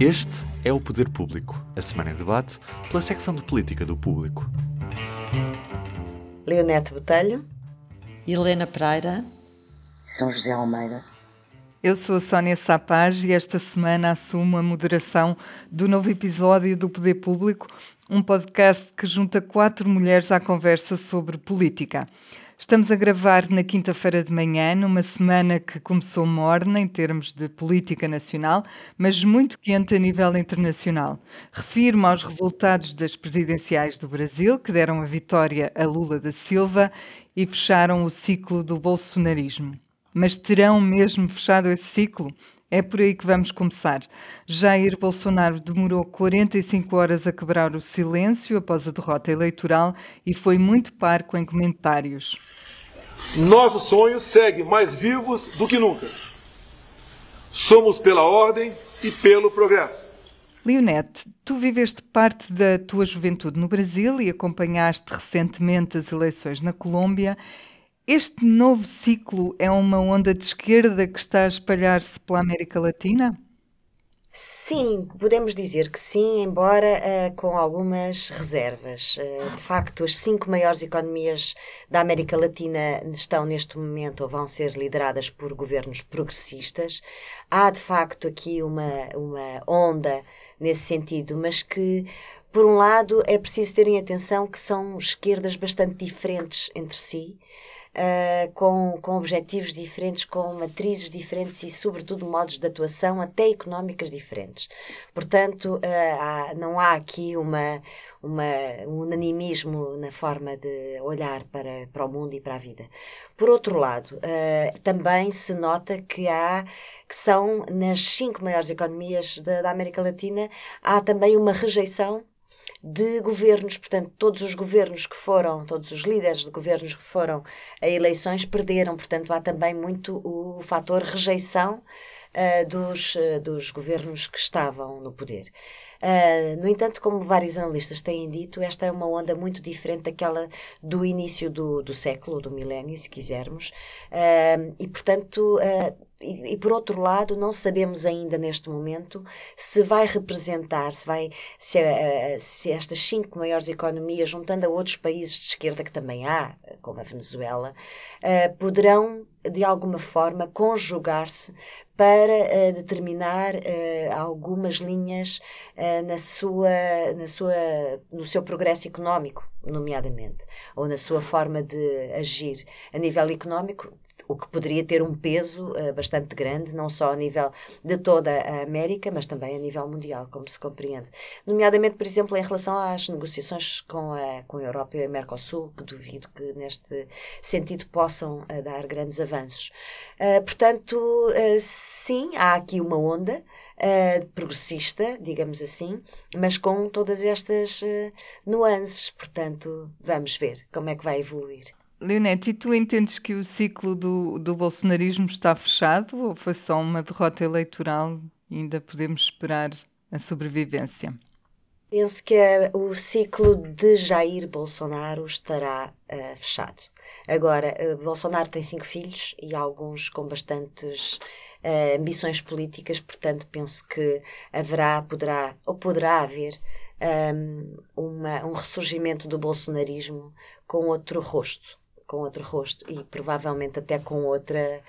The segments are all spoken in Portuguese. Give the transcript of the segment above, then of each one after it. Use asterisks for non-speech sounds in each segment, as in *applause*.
Este é o Poder Público, a semana em debate pela secção de política do Público. Leonete Botelho, Helena Pereira, São José Almeida. Eu sou a Sónia Sapaz e esta semana assumo a moderação do novo episódio do Poder Público, um podcast que junta quatro mulheres à conversa sobre política. Estamos a gravar na quinta-feira de manhã, numa semana que começou morna em termos de política nacional, mas muito quente a nível internacional. Refiro-me aos resultados das presidenciais do Brasil, que deram a vitória a Lula da Silva e fecharam o ciclo do bolsonarismo. Mas terão mesmo fechado esse ciclo? É por aí que vamos começar. Jair Bolsonaro demorou 45 horas a quebrar o silêncio após a derrota eleitoral e foi muito parco em comentários. Nossos sonhos seguem mais vivos do que nunca. Somos pela ordem e pelo progresso. Leonete, tu viveste parte da tua juventude no Brasil e acompanhaste recentemente as eleições na Colômbia. Este novo ciclo é uma onda de esquerda que está a espalhar-se pela América Latina? Sim, podemos dizer que sim, embora uh, com algumas reservas. Uh, de facto, as cinco maiores economias da América Latina estão neste momento ou vão ser lideradas por governos progressistas. Há de facto aqui uma, uma onda nesse sentido, mas que por um lado, é preciso terem atenção que são esquerdas bastante diferentes entre si uh, com, com objetivos diferentes, com matrizes diferentes e, sobretudo, modos de atuação até económicas diferentes. Portanto, uh, há, não há aqui uma, uma, um unanimismo na forma de olhar para, para o mundo e para a vida. Por outro lado, uh, também se nota que há que são nas cinco maiores economias da, da América Latina, há também uma rejeição de governos, portanto, todos os governos que foram, todos os líderes de governos que foram a eleições perderam, portanto, há também muito o fator rejeição uh, dos, uh, dos governos que estavam no poder. Uh, no entanto, como vários analistas têm dito, esta é uma onda muito diferente daquela do início do, do século, do milénio, se quisermos, e portanto. E, por outro lado, não sabemos ainda neste momento se vai representar, se, vai, se, se estas cinco maiores economias, juntando a outros países de esquerda que também há, como a Venezuela, poderão de alguma forma conjugar-se para determinar algumas linhas na sua, na sua, no seu progresso económico, nomeadamente, ou na sua forma de agir. A nível económico, o que poderia ter um peso uh, bastante grande, não só a nível de toda a América, mas também a nível mundial, como se compreende. Nomeadamente, por exemplo, em relação às negociações com a, com a Europa e a Mercosul, que duvido que neste sentido possam uh, dar grandes avanços. Uh, portanto, sim, há aqui uma onda. Uh, progressista, digamos assim, mas com todas estas uh, nuances. Portanto, vamos ver como é que vai evoluir. Leonete, e tu entendes que o ciclo do, do bolsonarismo está fechado ou foi só uma derrota eleitoral e ainda podemos esperar a sobrevivência? Penso que o ciclo de Jair Bolsonaro estará uh, fechado. Agora, uh, Bolsonaro tem cinco filhos e alguns com bastantes uh, ambições políticas, portanto, penso que haverá, poderá ou poderá haver um, uma, um ressurgimento do bolsonarismo com outro rosto com outro rosto e provavelmente até com outra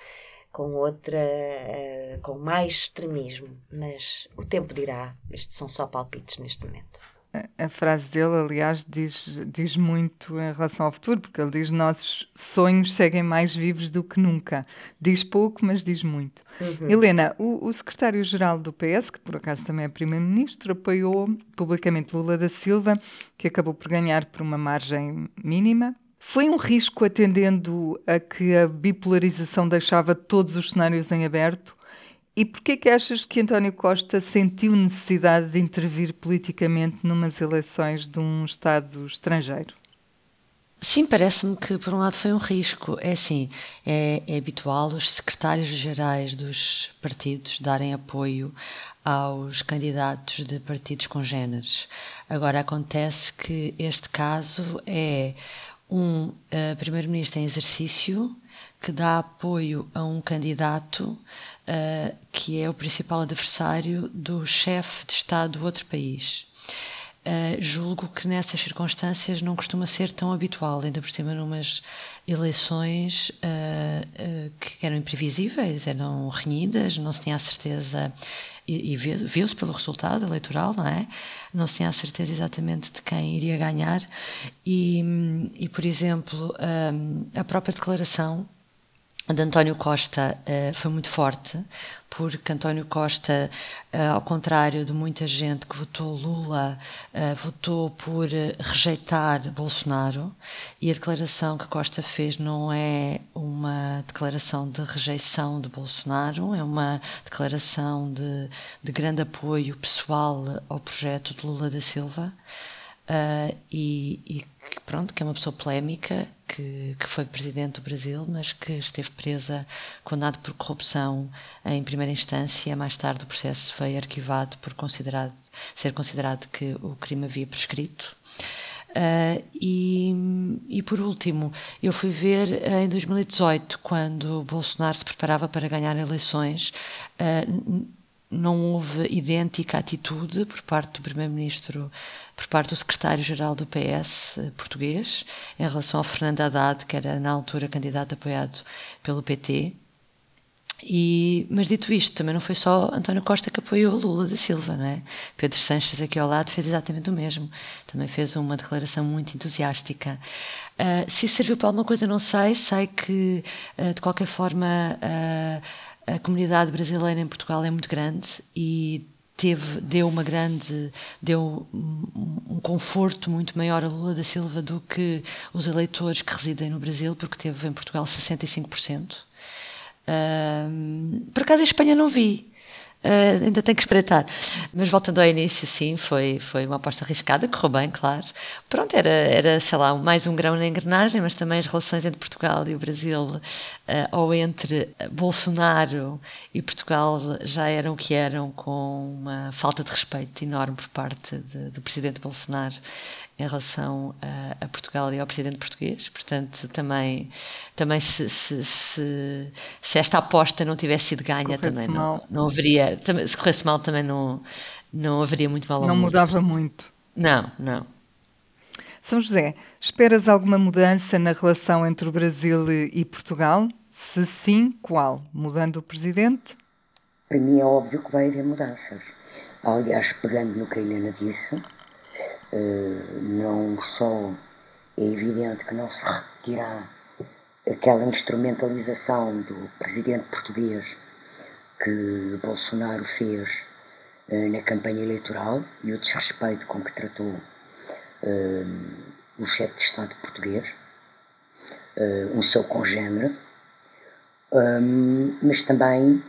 com outra uh, com mais extremismo mas o tempo dirá estes são só palpites neste momento. A, a frase dele aliás diz diz muito em relação ao futuro porque ele diz nossos sonhos seguem mais vivos do que nunca. Diz pouco mas diz muito. Uhum. Helena o, o secretário-geral do PS que por acaso também é primeiro-ministro apoiou publicamente Lula da Silva que acabou por ganhar por uma margem mínima foi um risco atendendo a que a bipolarização deixava todos os cenários em aberto? E por que achas que António Costa sentiu necessidade de intervir politicamente numas eleições de um Estado estrangeiro? Sim, parece-me que por um lado foi um risco. É assim, é, é habitual os secretários-gerais dos partidos darem apoio aos candidatos de partidos congêneres. Agora acontece que este caso é um uh, primeiro-ministro em exercício que dá apoio a um candidato uh, que é o principal adversário do chefe de Estado do outro país. Uh, julgo que nessas circunstâncias não costuma ser tão habitual, ainda por cima numas eleições uh, uh, que eram imprevisíveis, eram renhidas, não se tinha a certeza, e, e viu-se pelo resultado eleitoral, não é? Não se tinha a certeza exatamente de quem iria ganhar, e, e por exemplo, a própria declaração de António Costa uh, foi muito forte, porque António Costa, uh, ao contrário de muita gente que votou Lula, uh, votou por rejeitar Bolsonaro, e a declaração que Costa fez não é uma declaração de rejeição de Bolsonaro, é uma declaração de, de grande apoio pessoal ao projeto de Lula da Silva. Uh, e, e, pronto, que é uma pessoa polémica, que, que foi presidente do Brasil, mas que esteve presa, condenado por corrupção em primeira instância. Mais tarde o processo foi arquivado por considerado, ser considerado que o crime havia prescrito. Uh, e, e, por último, eu fui ver uh, em 2018, quando Bolsonaro se preparava para ganhar eleições, uh, não houve idêntica atitude por parte do Primeiro-Ministro, por parte do Secretário-Geral do PS eh, português, em relação ao Fernando Haddad, que era na altura candidato apoiado pelo PT. E, mas dito isto, também não foi só António Costa que apoiou Lula da Silva, não é? Pedro Sanches aqui ao lado fez exatamente o mesmo. Também fez uma declaração muito entusiástica. Uh, se serviu para alguma coisa, não sei. Sei que, uh, de qualquer forma, uh, a comunidade brasileira em Portugal é muito grande e teve deu uma grande deu um conforto muito maior a Lula da Silva do que os eleitores que residem no Brasil porque teve em Portugal 65% um, por acaso em Espanha não vi Uh, ainda tenho que espreitar. Mas voltando ao início, sim, foi, foi uma aposta arriscada, correu bem, claro. Pronto, era, era, sei lá, mais um grão na engrenagem, mas também as relações entre Portugal e o Brasil, uh, ou entre Bolsonaro e Portugal, já eram o que eram, com uma falta de respeito enorme por parte de, do presidente Bolsonaro em relação a, a, Portugal e ao presidente português. Portanto, também, também se, se, se, se esta aposta não tivesse sido ganha, também não, não haveria. Também, se corresse mal, também não, não haveria muito mal ao Não mundo. mudava muito. Não, não. São José, esperas alguma mudança na relação entre o Brasil e Portugal? Se sim, qual? Mudando o presidente? Para mim é óbvio que vai haver mudanças. Aliás, pegando no que a Helena disse, não só é evidente que não se repetirá aquela instrumentalização do presidente português que Bolsonaro fez uh, na campanha eleitoral e o desrespeito com que tratou uh, o chefe de Estado português, um seu congênero, mas também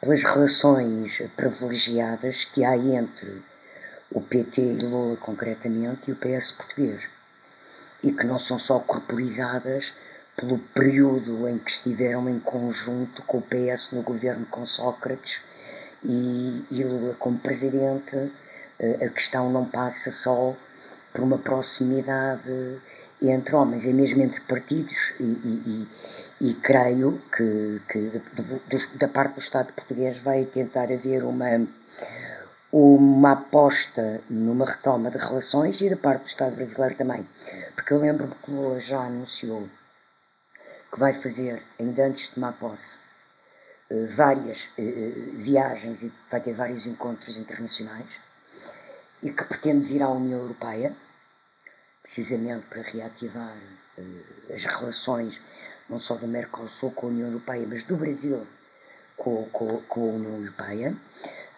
pelas relações privilegiadas que há entre o PT e Lula concretamente e o PS português, e que não são só corporizadas pelo período em que estiveram em conjunto com o PS no governo com Sócrates e, e Lula como presidente, eh, a questão não passa só por uma proximidade entre homens, é mesmo entre partidos, e, e, e, e creio que, que da parte do Estado português vai tentar haver uma uma aposta numa retoma de relações e da parte do Estado brasileiro também. Porque eu lembro-me que Lula já anunciou que vai fazer, ainda antes de tomar posse, eh, várias eh, eh, viagens e vai ter vários encontros internacionais e que pretende vir à União Europeia, precisamente para reativar as relações não só do Mercosul com a União Europeia, mas do Brasil com, com, com a União Europeia.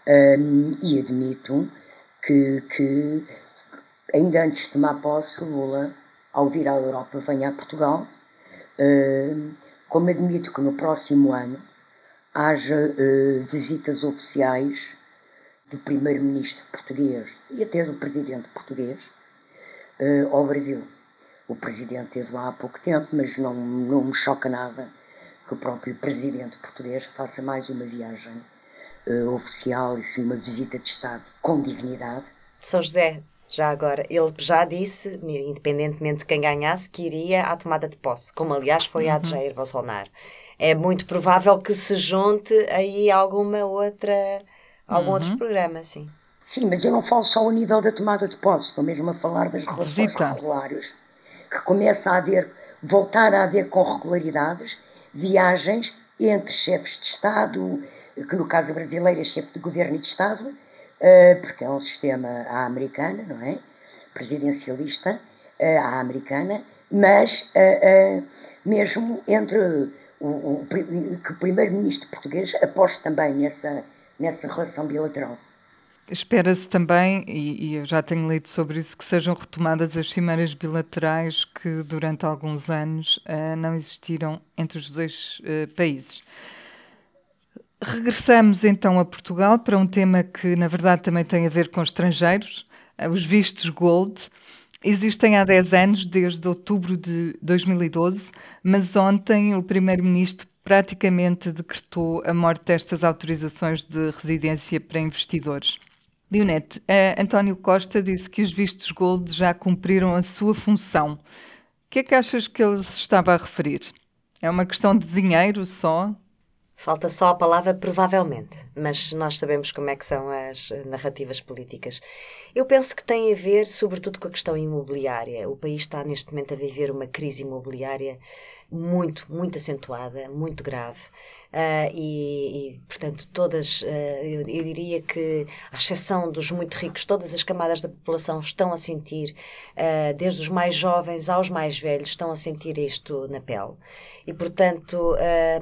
Um, e admito que, que, ainda antes de tomar posse, Lula, ao vir à Europa, venha a Portugal. Um, como admito que no próximo ano haja uh, visitas oficiais do primeiro-ministro português e até do presidente português uh, ao Brasil. O presidente esteve lá há pouco tempo, mas não, não me choca nada que o próprio presidente português faça mais uma viagem uh, oficial e sim uma visita de Estado com dignidade. São José, já agora, ele já disse, independentemente de quem ganhasse, que iria à tomada de posse, como aliás foi uhum. a de Jair Bolsonaro. é muito provável que se junte aí alguma outra, algum Uhum. outro programa, sim. Sim, mas eu não falo só ao nível da tomada de posse, estou mesmo a falar das relações Visita. regulares, que começa a haver, voltar a haver com regularidades, viagens entre chefes de Estado, que no caso brasileiro é chefe de governo e de Estado, eh, porque é um sistema à americana, não é? Presidencialista, eh, à americana, mas eh, mesmo entre o, o que o primeiro-ministro português aposte também nessa, nessa relação bilateral. Espera-se também, e, e eu já tenho lido sobre isso, que sejam retomadas as cimeiras bilaterais que durante alguns anos não existiram entre os dois países. Regressamos então a Portugal para um tema que, na verdade, também tem a ver com estrangeiros, eh, os vistos Gold. Existem há 10 anos, desde outubro de 2012, mas ontem o Primeiro-Ministro praticamente decretou a morte destas autorizações de residência para investidores. Leonete, eh, António Costa disse que os vistos Gold já cumpriram a sua função. O que é que achas que ele se estava a referir? É uma questão de dinheiro só? Falta só a palavra provavelmente, mas nós sabemos como é que são as eh, narrativas políticas. Eu penso que tem a ver, sobretudo, com a questão imobiliária. O país está neste momento a viver uma crise imobiliária muito, muito acentuada, muito grave. Ah, e, e, portanto, todas, ah, eu, eu diria que, à exceção dos muito ricos, todas as camadas da população estão a sentir, ah, desde os mais jovens aos mais velhos, estão a sentir isto na pele. E, portanto,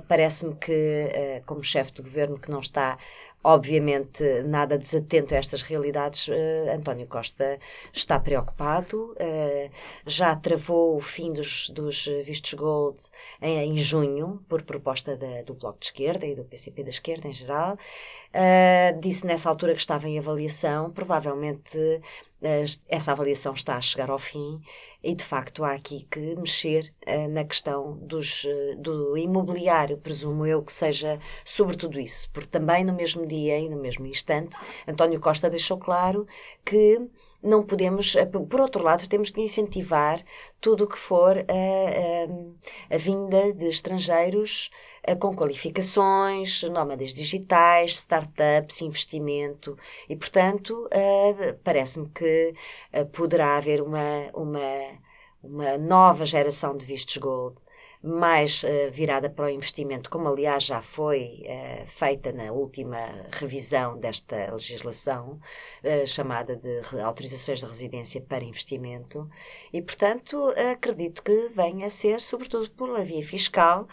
parece-me que, como chefe de governo que não está obviamente nada desatento a estas realidades, uh, António Costa está preocupado, uh, já travou o fim dos, dos vistos gold em, em junho, por proposta da, do Bloco de Esquerda e do PCP da Esquerda em geral. Uh, disse nessa altura que estava em avaliação, provavelmente essa avaliação está a chegar ao fim e de facto há aqui que mexer uh, na questão dos, uh, do imobiliário, presumo eu que seja sobretudo isso, porque também no mesmo dia e no mesmo instante António Costa deixou claro que não podemos, eh, por outro lado, temos que incentivar tudo o que for a, a, a vinda de estrangeiros com qualificações, nómadas digitais, startups, investimento. E, portanto, uh, parece-me que uh, poderá haver uma, uma, uma nova geração de vistos gold mais uh, virada para o investimento, como aliás já foi uh, feita na última revisão desta legislação, uh, chamada de autorizações de residência para investimento, e portanto acredito que venha a ser, sobretudo pela via fiscal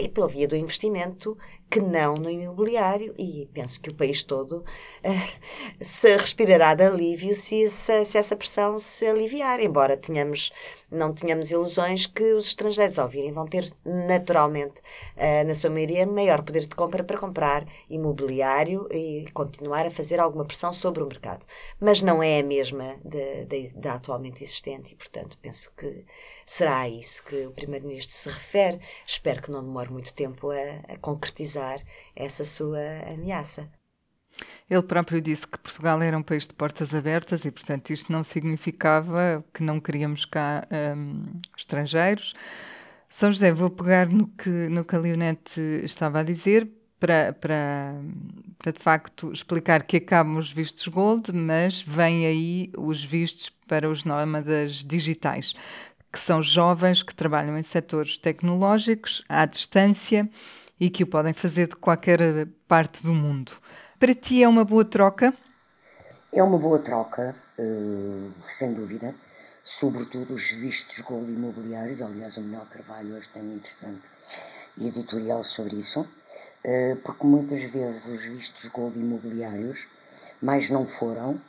e pela via do investimento, que não no imobiliário, e penso que o país todo uh, se respirará de alívio se essa, se essa pressão se aliviar, embora tenhamos, não tenhamos ilusões que os estrangeiros, ao virem, vão ter naturalmente, uh, na sua maioria, maior poder de compra para comprar imobiliário e continuar a fazer alguma pressão sobre o mercado. Mas não é a mesma da atualmente existente, e portanto penso que será a isso que o Primeiro-Ministro se refere. Espero que não demore muito tempo a, a concretizar essa sua ameaça. Ele próprio disse que Portugal era um país de portas abertas e, portanto, isto não significava que não queríamos cá um, estrangeiros. São José, vou pegar no que, no que a Leonete estava a dizer para, para, para, de facto, explicar que acabam os vistos Gold, mas vêm aí os vistos para os nómadas digitais, que são jovens que trabalham em setores tecnológicos, à distância, e que o podem fazer de qualquer parte do mundo. Para ti é uma boa troca? É uma boa troca, sem dúvida, sobretudo os vistos gold imobiliários. Aliás, o Manuel Carvalho hoje tem um interessante editorial sobre isso, porque muitas vezes os vistos gold imobiliários mais não foram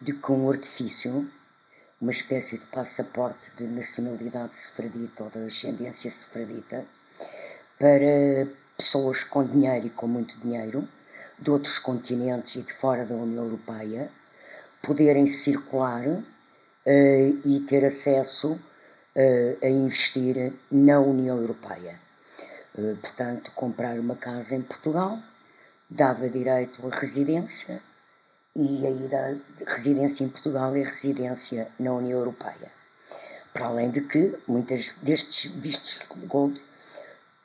do que um artifício, uma espécie de passaporte de nacionalidade sefradita ou de ascendência sefradita para pessoas com dinheiro e com muito dinheiro de outros continentes e de fora da União Europeia poderem circular uh, e ter acesso uh, a investir na União Europeia. Uh, portanto, comprar uma casa em Portugal dava direito a residência e aí da residência em Portugal é residência na União Europeia. Para além de que muitas destes vistos gold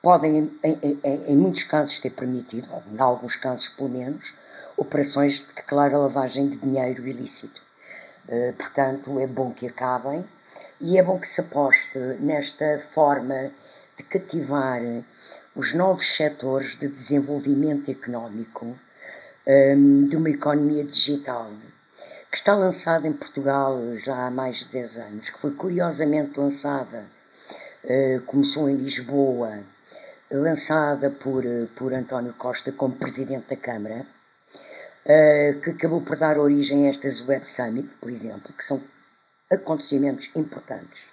podem, em, em, em, muitos casos, ter permitido, ou em alguns casos pelo menos, operações de clara lavagem de dinheiro ilícito. Uh, portanto, é bom que acabem e é bom que se aposte nesta forma de cativar os novos setores de desenvolvimento económico um, de uma economia digital que está lançada em Portugal já há mais de 10 anos, que foi curiosamente lançada, uh, começou em Lisboa, lançada por, uh, por António Costa como Presidente da Câmara, uh, que acabou por dar origem a estas Web Summit, por exemplo, que são acontecimentos importantes.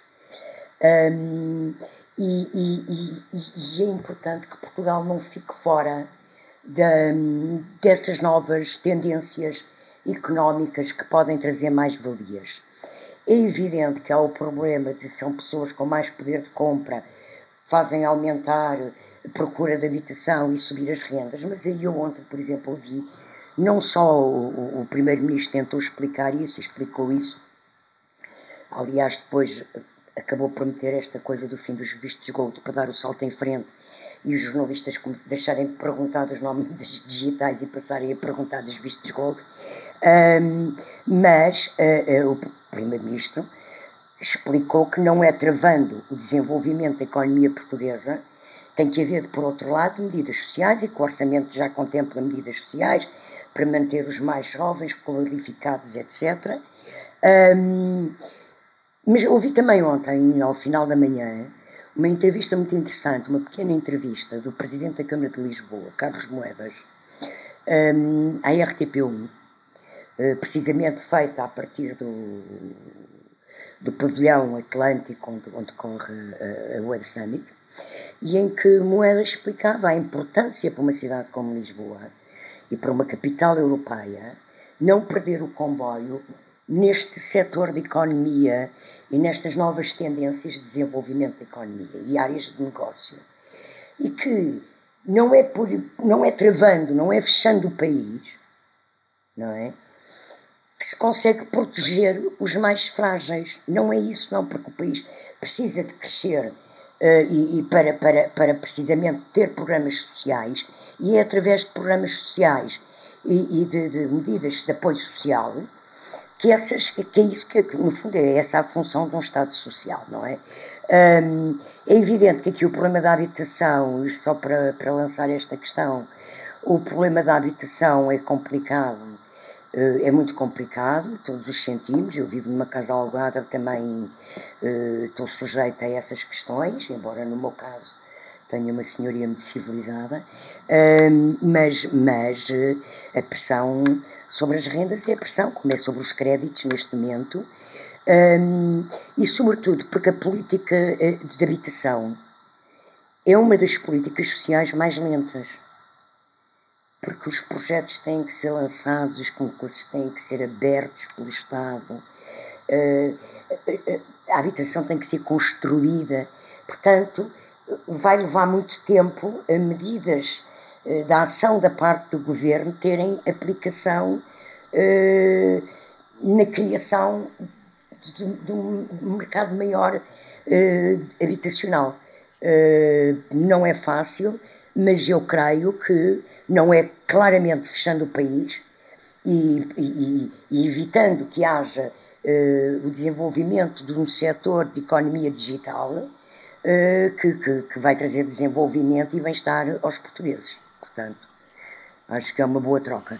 Um, e, e, e, e, é importante que Portugal não fique fora dessas novas tendências económicas que podem trazer mais valias. É evidente que há o problema de são pessoas com mais poder de compra, fazem aumentar a procura de habitação e subir as rendas, mas aí eu ontem, por exemplo, ouvi, não só o, o Primeiro-Ministro tentou explicar isso, explicou isso, aliás, depois acabou por meter esta coisa do fim dos vistos gold para dar o salto em frente e os jornalistas deixarem de perguntar dos nomes *laughs* digitais e passarem a perguntar dos vistos gold. Um, mas uh, uh, o Primeiro-Ministro explicou que não é travando o desenvolvimento da economia portuguesa, tem que haver, por outro lado, medidas sociais e que o orçamento já contempla medidas sociais para manter os mais jovens qualificados, etc. Um, mas ouvi também ontem, ao final da manhã, uma entrevista muito interessante, uma pequena entrevista do Presidente da Câmara de Lisboa, Carlos Moedas, um, à RTP1, eh, precisamente feita a partir do, do pavilhão Atlântico, onde, onde corre a, a Web Summit, e em que Moedas explicava a importância para uma cidade como Lisboa e para uma capital europeia não perder o comboio neste setor de economia e nestas novas tendências de desenvolvimento da economia e áreas de negócio. E que não é, por, não é travando, não é fechando o país, não é? Que se consegue proteger os mais frágeis. Não é isso, não, porque o país precisa de crescer uh, e, e, para, para, para precisamente ter programas sociais, e é através de programas sociais e, e de, de medidas de apoio social que, essas, que é isso que, no fundo, é essa a função de um Estado social, não é? Um, é evidente que aqui o problema da habitação, e só para, para lançar esta questão, o problema da habitação é complicado, eh, é muito complicado, todos os sentimos. Eu vivo numa casa alugada, também uh, estou sujeita a essas questões, embora no meu caso tenha uma senhoria muito civilizada, uh, mas, mas uh, a pressão sobre as rendas é a pressão, como é sobre os créditos neste momento, um, e sobretudo porque a política eh, de habitação é uma das políticas sociais mais lentas. Porque os projetos têm que ser lançados, os concursos têm que ser abertos pelo Estado, uh, a habitação tem que ser construída. Portanto, vai levar muito tempo a medidas eh, da ação da parte do governo terem aplicação eh, na criação de, de, um mercado maior eh, habitacional. não é fácil, mas eu creio que não é claramente fechando o país e, e, e evitando que haja o desenvolvimento de um setor de economia digital que, que, que vai trazer desenvolvimento e bem-estar aos portugueses. Portanto, acho que é uma boa troca.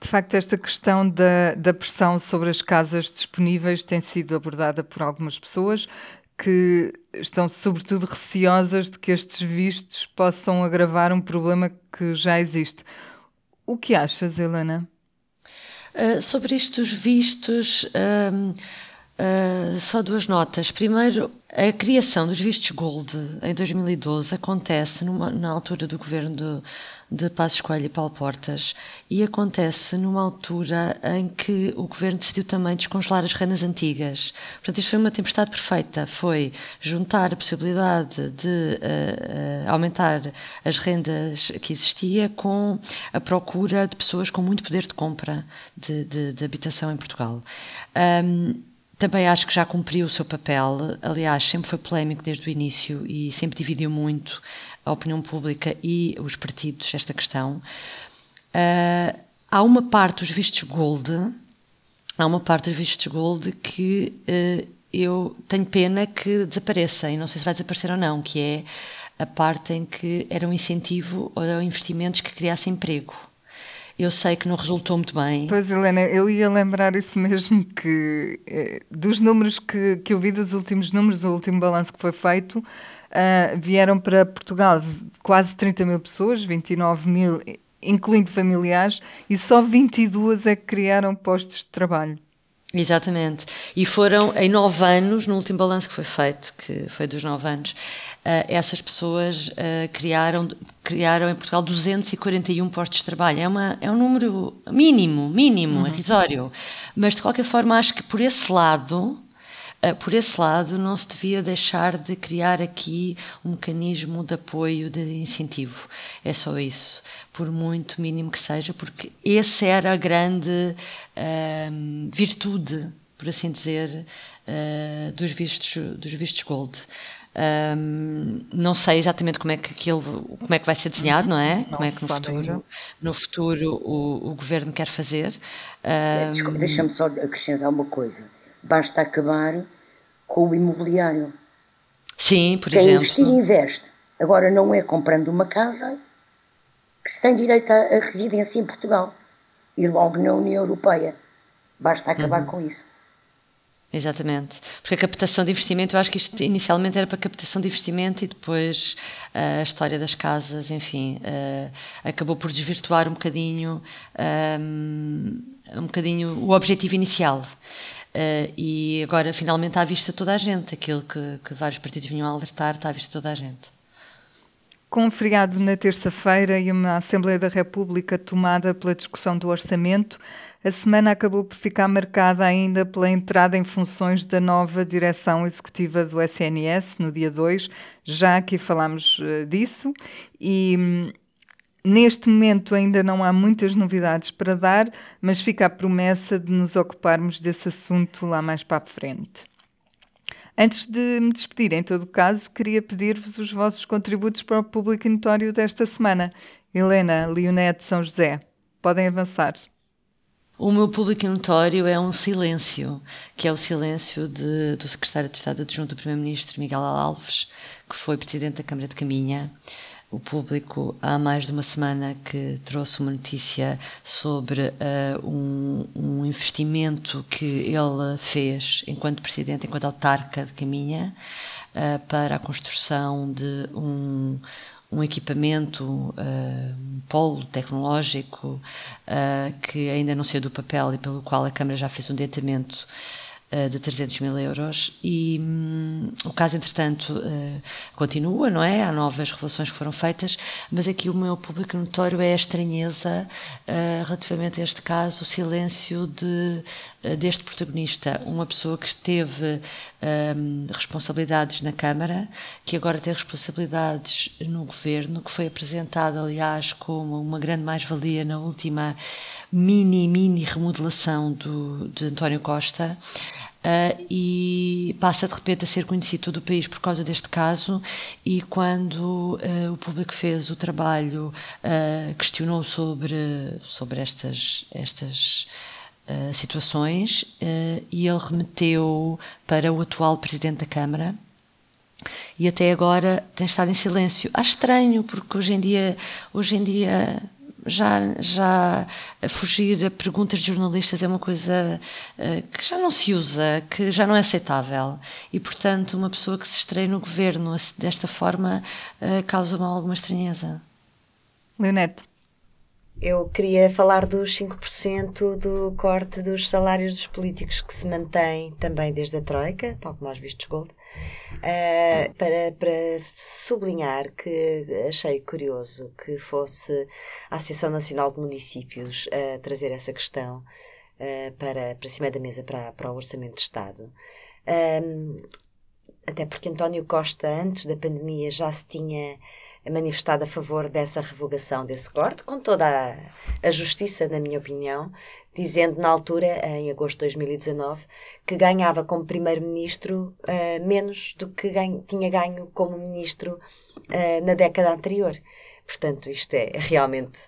De facto, esta questão da, da pressão sobre as casas disponíveis tem sido abordada por algumas pessoas que estão, sobretudo, receosas de que estes vistos possam agravar um problema que já existe. O que achas, Helena? Uh, sobre dos vistos, uh, uh, só duas notas. Primeiro, a criação dos vistos Gold em 2012 acontece numa, na altura do governo de Passos Coelho e Paulo Portas e acontece numa altura em que o governo decidiu também descongelar as rendas antigas. Portanto, isto foi uma tempestade perfeita. Foi juntar a possibilidade de uh, uh, aumentar as rendas que existia com a procura de pessoas com muito poder de compra de, de, de habitação em Portugal. Um, também acho que já cumpriu o seu papel. Aliás, sempre foi polémico desde o início e sempre dividiu muito a opinião pública e os partidos esta questão. Uh, há uma parte dos vistos gold, há uma parte dos vistos gold que uh, eu tenho pena que desapareça e não sei se vai desaparecer ou não, que é a parte em que era um incentivo a investimentos que criassem emprego. Eu sei que não resultou muito bem. Pois, Helena, eu ia lembrar isso mesmo, que eh, dos números que, que eu vi, dos últimos números, o último balanço que foi feito, uh, vieram para Portugal quase 30 mil pessoas, 29 mil, incluindo familiares, e só 22 é que criaram postos de trabalho. Exatamente. E foram em nove anos, no último balanço que foi feito, que foi dos nove anos, uh, essas pessoas uh, criaram, criaram em Portugal 241 postos de trabalho. É, uma, é um número mínimo, mínimo, uhum. irrisório. Mas de qualquer forma, acho que por esse lado por esse lado, não se devia deixar de criar aqui um mecanismo de apoio, de incentivo. É só isso, por muito mínimo que seja, porque essa era a grande virtude, por assim dizer, uh, dos, vistos, dos vistos gold. Um, não sei exatamente como é que aquilo, como é que vai ser desenhado, não é? Como é que no futuro, no futuro o, o governo quer fazer. Um, Deixa-me só acrescentar uma coisa basta acabar com o imobiliário. Sim, por Quem exemplo. investir, investe. Agora, não é comprando uma casa que se tem direito à residência em Portugal e logo na União Europeia. Basta acabar uhum. com isso. Exatamente. Porque a captação de investimento, eu acho que isto inicialmente era para captação de investimento e depois uh, a história das casas, enfim, uh, acabou por desvirtuar um bocadinho, um, um bocadinho o objetivo inicial. Uh, e agora finalmente está à vista toda a gente. Aquilo que, que vários partidos vinham alertar está à vista toda a gente. Com um feriado na terça-feira e uma Assembleia da República tomada pela discussão do orçamento, a semana acabou por ficar marcada ainda pela entrada em funções da nova direção executiva do SNS no dia 2. Já aqui falámos uh, disso e hum, Neste momento ainda não há muitas novidades para dar, mas fica a promessa de nos ocuparmos desse assunto lá mais para a frente. Antes de me despedir, em todo caso, queria pedir-vos os vossos contributos para o público notório desta semana. Helena, Leonete, São José, podem avançar. O meu público notório é um silêncio, que é o silêncio de, do secretário de Estado adjunto do Primeiro-Ministro, Miguel Alves, que foi presidente da Câmara de Caminha o público há mais de uma semana que trouxe uma notícia sobre uh, um, um, investimento que ele fez enquanto presidente, enquanto autarca de Caminha, uh, para a construção de um, um equipamento, uh, um polo tecnológico que ainda não saiu do papel e pelo qual a Câmara já fez um dentamento eh, de 300 mil euros e hum, o caso entretanto uh, continua, não é? Há novas revelações que foram feitas, mas aqui o meu público notório é a estranheza uh, relativamente a este caso, o silêncio de, uh, deste protagonista, uma pessoa que teve hum, responsabilidades na Câmara, que agora tem responsabilidades no Governo, que foi apresentado aliás como uma grande mais-valia na última mini, mini remodelação do, de António Costa. Uh, e passa de repente a ser conhecido todo o país por causa deste caso e quando uh, o público fez o trabalho uh, questionou sobre sobre estas estas situações e ele remeteu para o atual presidente da Câmara e até agora tem estado em silêncio. Acho estranho porque hoje em dia hoje em dia já, já fugir a perguntas de jornalistas é uma coisa uh, que já não se usa, que já não é aceitável. E, portanto, uma pessoa que se estreia no governo desta forma uh, causa-me alguma estranheza. Leonete. Eu queria falar dos 5% do corte dos salários dos políticos que se mantém também desde a Troika, tal como aos vistos Gold, uh, para, para sublinhar que achei curioso que fosse a Associação Nacional de Municípios a trazer essa questão uh, para, para cima da mesa para, para o Orçamento de Estado. Um, até porque António Costa, antes da pandemia, já se tinha manifestado a favor dessa revogação desse corte, com toda a, a justiça, na minha opinião, dizendo na altura, em agosto de 2019, que ganhava como primeiro-ministro uh, menos do que ganho, tinha ganho como ministro uh, na década anterior. Portanto, isto é realmente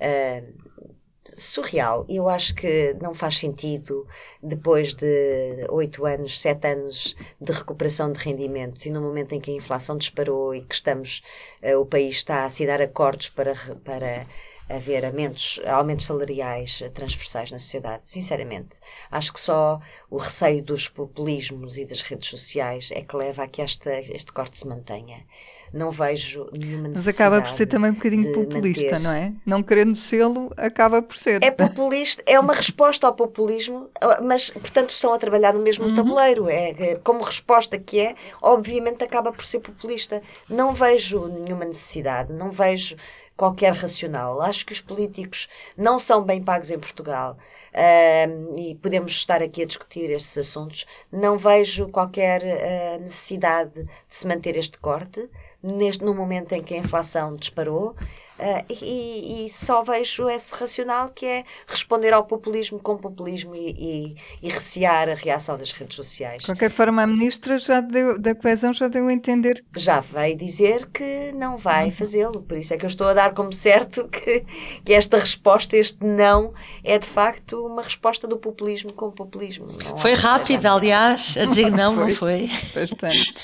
uh, surreal. Eu acho que não faz sentido, depois de oito anos, sete anos de recuperação de rendimentos e no momento em que a inflação disparou e que estamos, uh, o país está a assinar acordos para, para haver aumentos, aumentos salariais transversais na sociedade. Sinceramente, acho que só o receio dos populismos e das redes sociais é que leva a que esta, este corte se mantenha não vejo nenhuma necessidade. Mas acaba por ser também um bocadinho populista, manter... não é? Não querendo sê-lo, acaba por ser. É populista, é uma resposta ao populismo, mas, portanto, estão a trabalhar no mesmo uhum. tabuleiro. É, como resposta que é, obviamente acaba por ser populista. Não vejo nenhuma necessidade, não vejo qualquer racional. Acho que os políticos não são bem pagos em Portugal uh, e podemos estar aqui a discutir estes assuntos. Não vejo qualquer uh, necessidade de se manter este corte neste, no momento em que a inflação disparou. Uh, e, e, só vejo esse racional que é responder ao populismo com populismo e, e, e recear a reação das redes sociais. De qualquer forma, a ministra já deu, da coesão já deu a entender. Já veio dizer que não vai uhum. fazê-lo, por isso é que eu estou a dar como certo *laughs* que, que esta resposta, este não, é de facto uma resposta do populismo com populismo. foi rápida, aliás, a dizer não, não *laughs* foi? Bastante.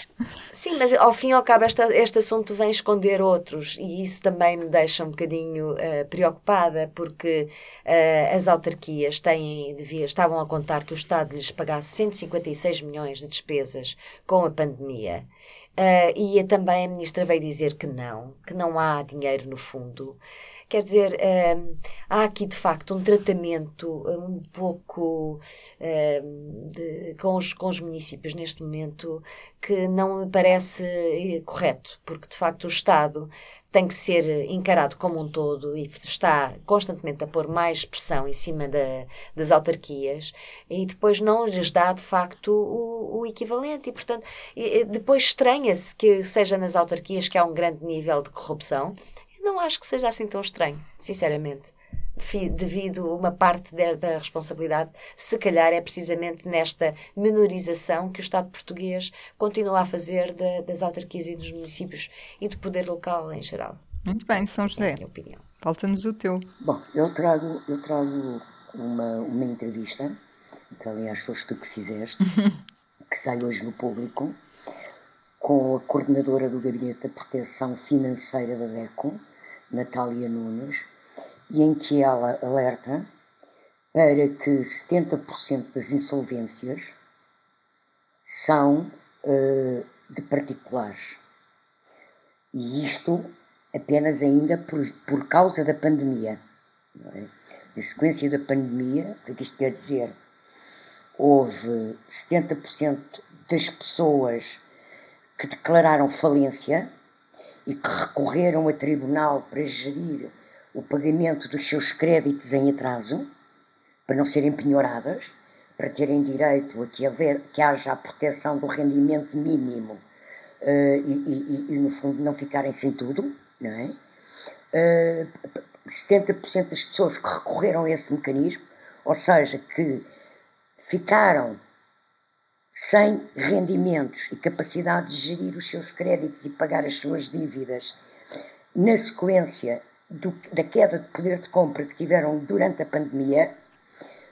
Sim, mas ao fim e ao cabo esta, este assunto vem esconder outros e isso também me deixa um bocadinho uh, preocupada porque uh, as autarquias têm, devia, estavam a contar que o Estado lhes pagasse 156 milhões de despesas com a pandemia. Uh, e também a ministra veio dizer que não, que não há dinheiro no fundo. Quer dizer, uh, há aqui de facto um tratamento um pouco uh, de, com, os, com os municípios neste momento que não me parece eh, correto, porque de facto o Estado tem que ser encarado como um todo e está constantemente a pôr mais pressão em cima da, das autarquias e depois não lhes dá de facto o, o equivalente e portanto depois estranha-se que seja nas autarquias que há um grande nível de corrupção não acho que seja assim tão estranho sinceramente devido uma parte da responsabilidade, se calhar é precisamente nesta menorização que o Estado português continua a fazer de, das autarquias e dos municípios e do poder local em geral. Muito bem, São José. É a minha opinião. Falta-nos o teu. Bom, eu trago, eu trago uma, uma entrevista, que aliás foste tu que fizeste, *laughs* que sai hoje no público, com a coordenadora do Gabinete da Proteção Financeira da DECO, Natália Nunes, e em que ela alerta para que 70% das insolvências são uh, de particulares. E isto apenas ainda por, por causa da pandemia. É? Na sequência da pandemia, o que isto quer dizer? Houve 70% das pessoas que declararam falência e que recorreram a tribunal para gerir o pagamento dos seus créditos em atraso, para não serem penhoradas, para terem direito a que, haver, que haja a proteção do rendimento mínimo uh, e, e, e, no fundo, não ficarem sem tudo, não é? Uh, eh, 70% das pessoas que recorreram a esse mecanismo, ou seja, que ficaram sem rendimentos e capacidade de gerir os seus créditos e pagar as suas dívidas na sequência do, da queda de poder de compra que tiveram durante a pandemia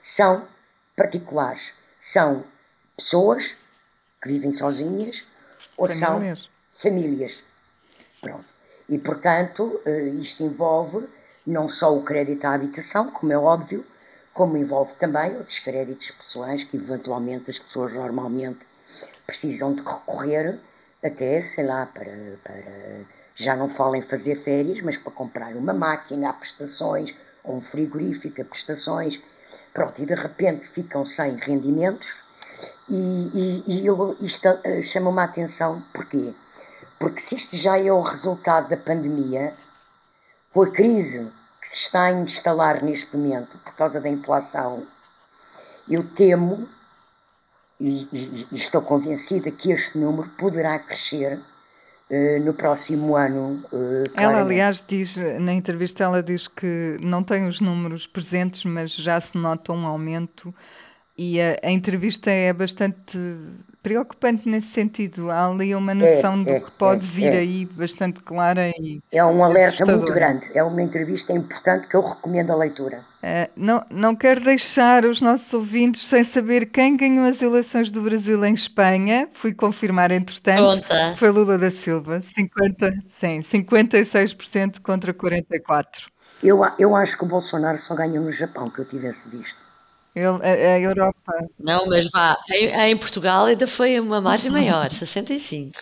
são particulares. São pessoas que vivem sozinhas ou famílias. são famílias. Pronto. E, portanto, eh, isto envolve não só o crédito à habitação, como é óbvio, como envolve também outros créditos pessoais que, eventualmente, as pessoas normalmente precisam de recorrer até, sei lá, para, para já não falo em fazer férias, mas para comprar uma máquina a prestações, ou um frigorífico a prestações. Pronto, e de repente ficam sem rendimentos e, e, e eu, isto uh, chama-me a atenção, porquê? Porque se isto já é o resultado da pandemia, com a crise que se está a instalar neste momento por causa da inflação, eu temo e, e, e estou convencida que este número poderá crescer uh, no próximo ano. Uh, ela, aliás, diz, na entrevista, ela diz que não tem os números presentes, mas já se nota um aumento e a, a entrevista é bastante preocupante nesse sentido. Há ali uma noção é, do é, que pode é, vir é. aí bastante clara e. É um alerta muito grande. É uma entrevista importante que eu recomendo a leitura. Uh, não, não quero deixar os nossos ouvintes sem saber quem ganhou as eleições do Brasil em Espanha. Fui confirmar, entretanto. Conta. Foi Lula da Silva. 50, sim, 56% contra 44%. Eu, eu acho que o Bolsonaro só ganhou no Japão, que eu tivesse visto. A, a, Europa. Não, mas vá, em, em, Portugal ainda foi uma margem maior, *laughs* 65.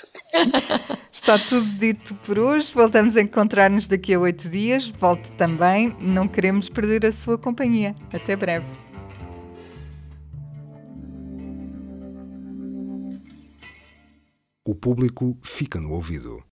Está tudo dito por hoje. Voltamos a encontrar-nos daqui a oito dias. Volte também. Não queremos perder a sua companhia. Até breve. O público fica no ouvido.